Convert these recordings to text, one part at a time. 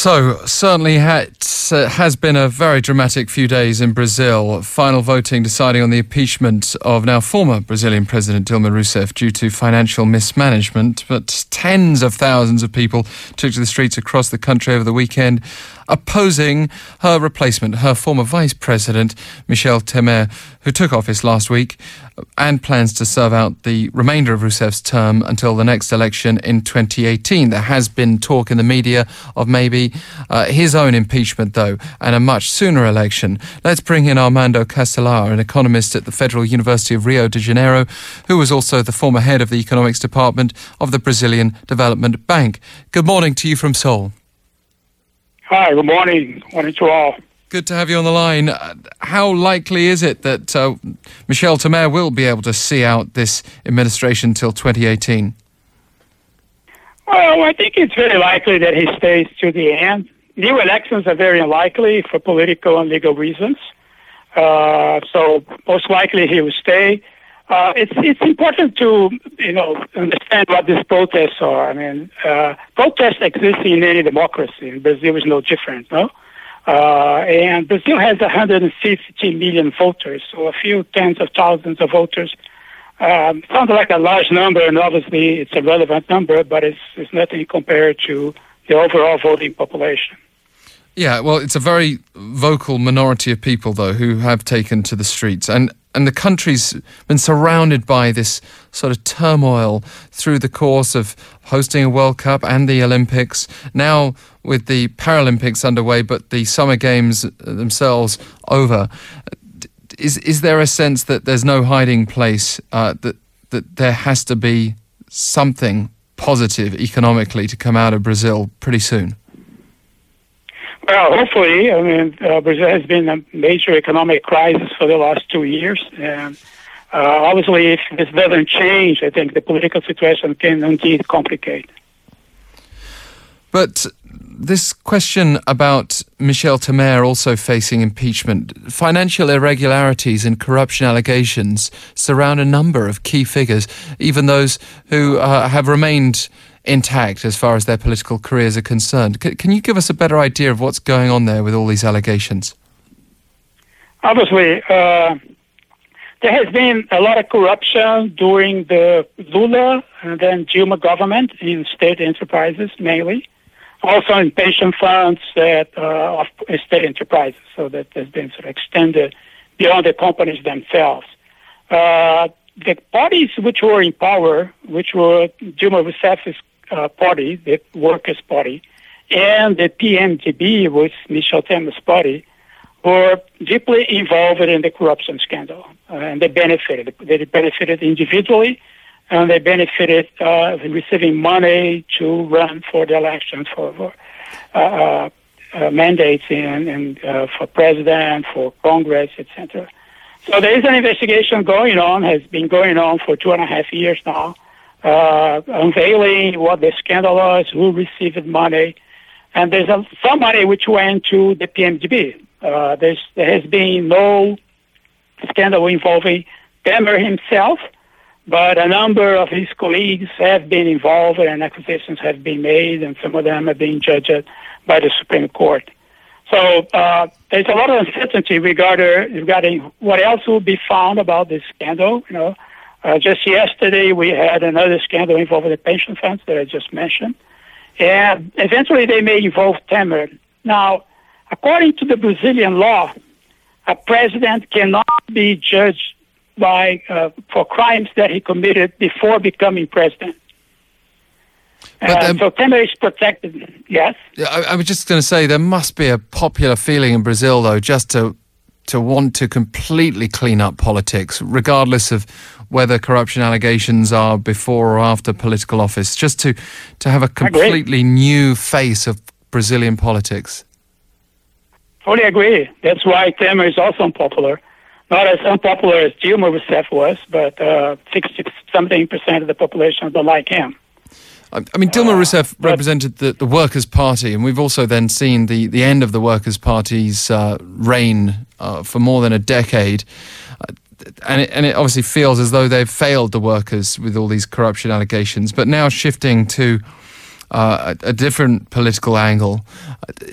So, certainly ha- uh, has been a very dramatic few days in Brazil. Final voting deciding on the impeachment of now former Brazilian President Dilma Rousseff due to financial mismanagement. But tens of thousands of people took to the streets across the country over the weekend opposing her replacement, her former vice president, Michel Temer, who took office last week and plans to serve out the remainder of Rousseff's term until the next election in 2018. There has been talk in the media of maybe uh, his own impeachment, though, and a much sooner election. Let's bring in Armando Castelar, an economist at the Federal University of Rio de Janeiro, who was also the former head of the economics department of the Brazilian Development Bank. Good morning to you from Seoul. Hi, good morning. Morning to all. Good to have you on the line. Uh, how likely is it that uh, Michel Temer will be able to see out this administration till 2018? Well, I think it's very likely that he stays to the end. New elections are very unlikely for political and legal reasons. Uh, so most likely he will stay. Uh, it's it's important to you know understand what these protests are. I mean, uh, protests exist in any democracy. Brazil is no different, no. Uh, and Brazil has 150 million voters, so a few tens of thousands of voters. Um, sounds like a large number, and obviously it's a relevant number, but it's it's nothing compared to the overall voting population. Yeah, well, it's a very vocal minority of people, though, who have taken to the streets. And and the country's been surrounded by this sort of turmoil through the course of hosting a World Cup and the Olympics. Now with the Paralympics underway, but the Summer Games themselves over. Is is there a sense that there's no hiding place? Uh, that that there has to be something positive economically to come out of Brazil pretty soon. Well, hopefully. I mean, uh, Brazil has been a major economic crisis for the last two years. And uh, obviously, if this doesn't change, I think the political situation can indeed complicate. But this question about Michel Temer also facing impeachment, financial irregularities and corruption allegations surround a number of key figures, even those who uh, have remained intact as far as their political careers are concerned. C- can you give us a better idea of what's going on there with all these allegations? Obviously, uh, there has been a lot of corruption during the Lula and then Dilma government in state enterprises mainly, also in pension funds that uh, of state enterprises, so that has been sort of extended beyond the companies themselves. Uh, the parties which were in power, which were Dilma Rousseff's uh, party, the Workers' Party, and the PMDB, which Michel Temer's party, were deeply involved in the corruption scandal, uh, and they benefited. They benefited individually, and they benefited uh, receiving money to run for the elections for, uh, uh, uh mandates and, and for president, for Congress, etc. So there is an investigation going on, has been going on for two and a half years now, uh, unveiling what the scandal was, who received money, and there's a, some money which went to the PMDB. Uh, there has been no scandal involving Temer himself, but a number of his colleagues have been involved and accusations have been made, and some of them are being judged by the Supreme Court. So uh, there's a lot of uncertainty regarding, regarding what else will be found about this scandal. You know, uh, just yesterday we had another scandal involving the pension funds that I just mentioned, and eventually they may involve Temer. Now, according to the Brazilian law, a president cannot be judged by uh, for crimes that he committed before becoming president. But, um, so Temer is protected. Yes. I, I was just going to say there must be a popular feeling in Brazil, though, just to to want to completely clean up politics, regardless of whether corruption allegations are before or after political office, just to to have a completely new face of Brazilian politics. Fully agree. That's why Temer is also unpopular. not as unpopular as Dilma Rousseff was, but uh, 60 something percent of the population don't like him. I mean, Dilma uh, Rousseff represented the, the Workers' Party, and we've also then seen the, the end of the Workers' Party's uh, reign uh, for more than a decade. Uh, and it, and it obviously feels as though they've failed the workers with all these corruption allegations. But now shifting to uh, a, a different political angle,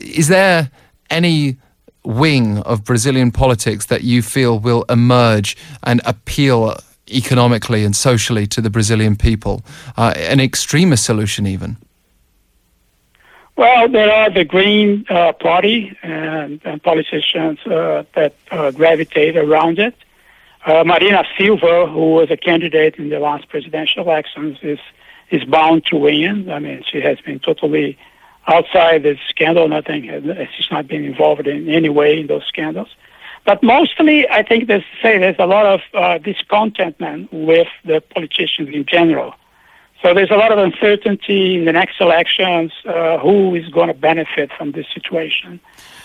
is there any wing of Brazilian politics that you feel will emerge and appeal economically and socially to the Brazilian people? Uh, an extremist solution, even? Well, there are the Green uh, Party and, and politicians uh, that uh, gravitate around it. Uh, Marina Silva, who was a candidate in the last presidential elections, is is bound to win. I mean, she has been totally outside the scandal. Nothing. She's not been involved in any way in those scandals. But mostly, I think there's say there's a lot of uh, discontentment with the politicians in general. So there's a lot of uncertainty in the next elections. Uh, who is going to benefit from this situation?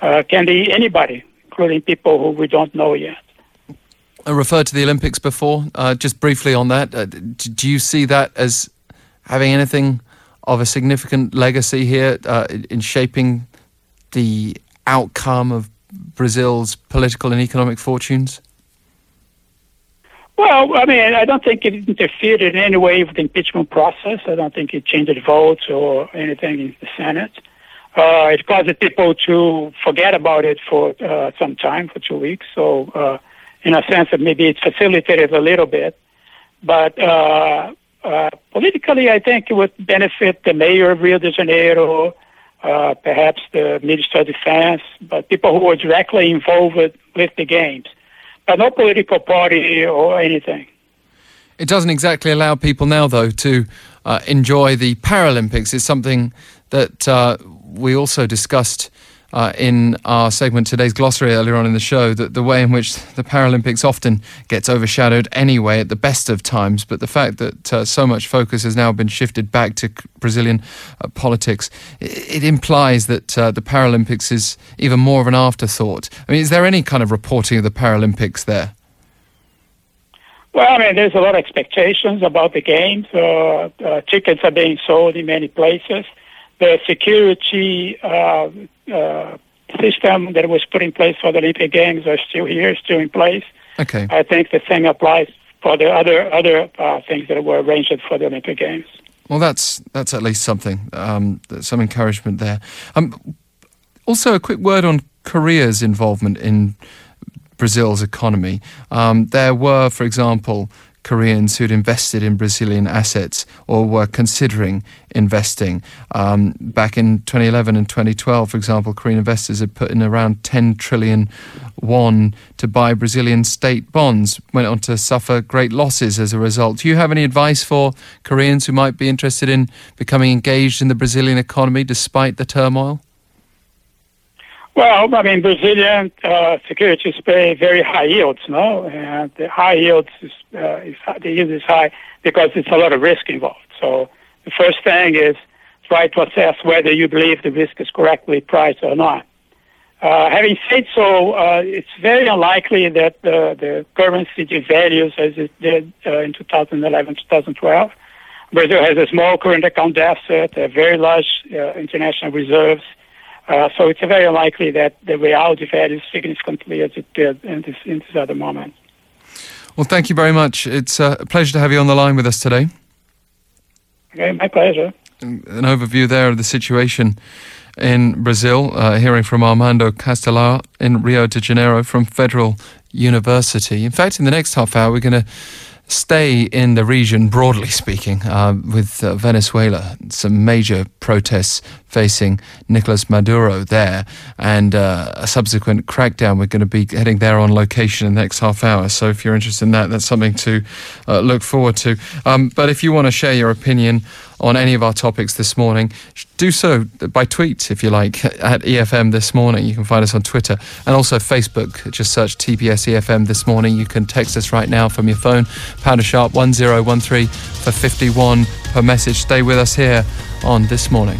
Uh, can be anybody, including people who we don't know yet. I referred to the Olympics before. Uh, just briefly on that, uh, do you see that as having anything of a significant legacy here uh, in shaping the outcome of Brazil's political and economic fortunes? Well, I mean, I don't think it interfered in any way with the impeachment process. I don't think it changed votes or anything in the Senate. Uh, it caused people to forget about it for uh, some time, for two weeks. So, uh, in a sense, that maybe it facilitated a little bit. But uh, uh, politically, I think it would benefit the mayor of Rio de Janeiro, uh, perhaps the Minister of Defense, but people who were directly involved with, with the games, but no political party or anything. It doesn't exactly allow people now, though, to uh, enjoy the Paralympics. It's something that uh, we also discussed uh, in our segment today's glossary earlier on in the show that the way in which the Paralympics often gets overshadowed anyway at the best of times, but the fact that uh, so much focus has now been shifted back to Brazilian uh, politics, it, it, implies that uh, the Paralympics is even more of an afterthought. I mean, is there any kind of reporting of the Paralympics there? Well, I mean, there's a lot of expectations about the games. Uh, uh, tickets are being sold in many places the security uh, uh, system that was put in place for the Olympic Games are still here, still in place. Okay. I think the same applies for the other other uh, things that were arranged for the Olympic Games. Well, that's that's at least something, um, some encouragement there. Um, also, a quick word on Korea's involvement in Brazil's economy. Um, there were, for example, Koreans who'd invested in Brazilian assets or were considering investing. Um, back in 2011 and 2012, for example, Korean investors had put in around 10 trillion won to buy Brazilian state bonds, went on to suffer great losses as a result. Do you have any advice for Koreans who might be interested in becoming engaged in the Brazilian economy despite the turmoil? Well, I mean, Brazilian uh, securities pay very high yields, no? And the high yields is, uh, is the yield is high because it's a lot of risk involved. So the first thing is try to assess whether you believe the risk is correctly priced or not. Uh, having said so, uh, it's very unlikely that the, currency devalues as it did uh, in 2011, 2012. Brazil has a small current account deficit, a very large uh, international reserves, uh, so it's very unlikely that the real devalues significantly as it did in this, in this other moment. Well, thank you very much. It's a pleasure to have you on the line with us today. Okay, my pleasure. An overview there of the situation in Brazil, uh, hearing from Armando Castelar in Rio de Janeiro from Federal University. In fact, in the next half hour, we're going to stay in the region, broadly speaking, uh, with uh, Venezuela. Some major protests facing Nicolas Maduro there, and uh, a subsequent crackdown. We're going to be heading there on location in the next half hour. So if you're interested in that, that's something to uh, look forward to. Um, but if you want to share your opinion on any of our topics this morning, do so by tweet if you like at EFM this morning. You can find us on Twitter and also Facebook. Just search TBS EFM this morning. You can text us right now from your phone, pound a sharp 1013 for 51 per message. Stay with us here on This Morning.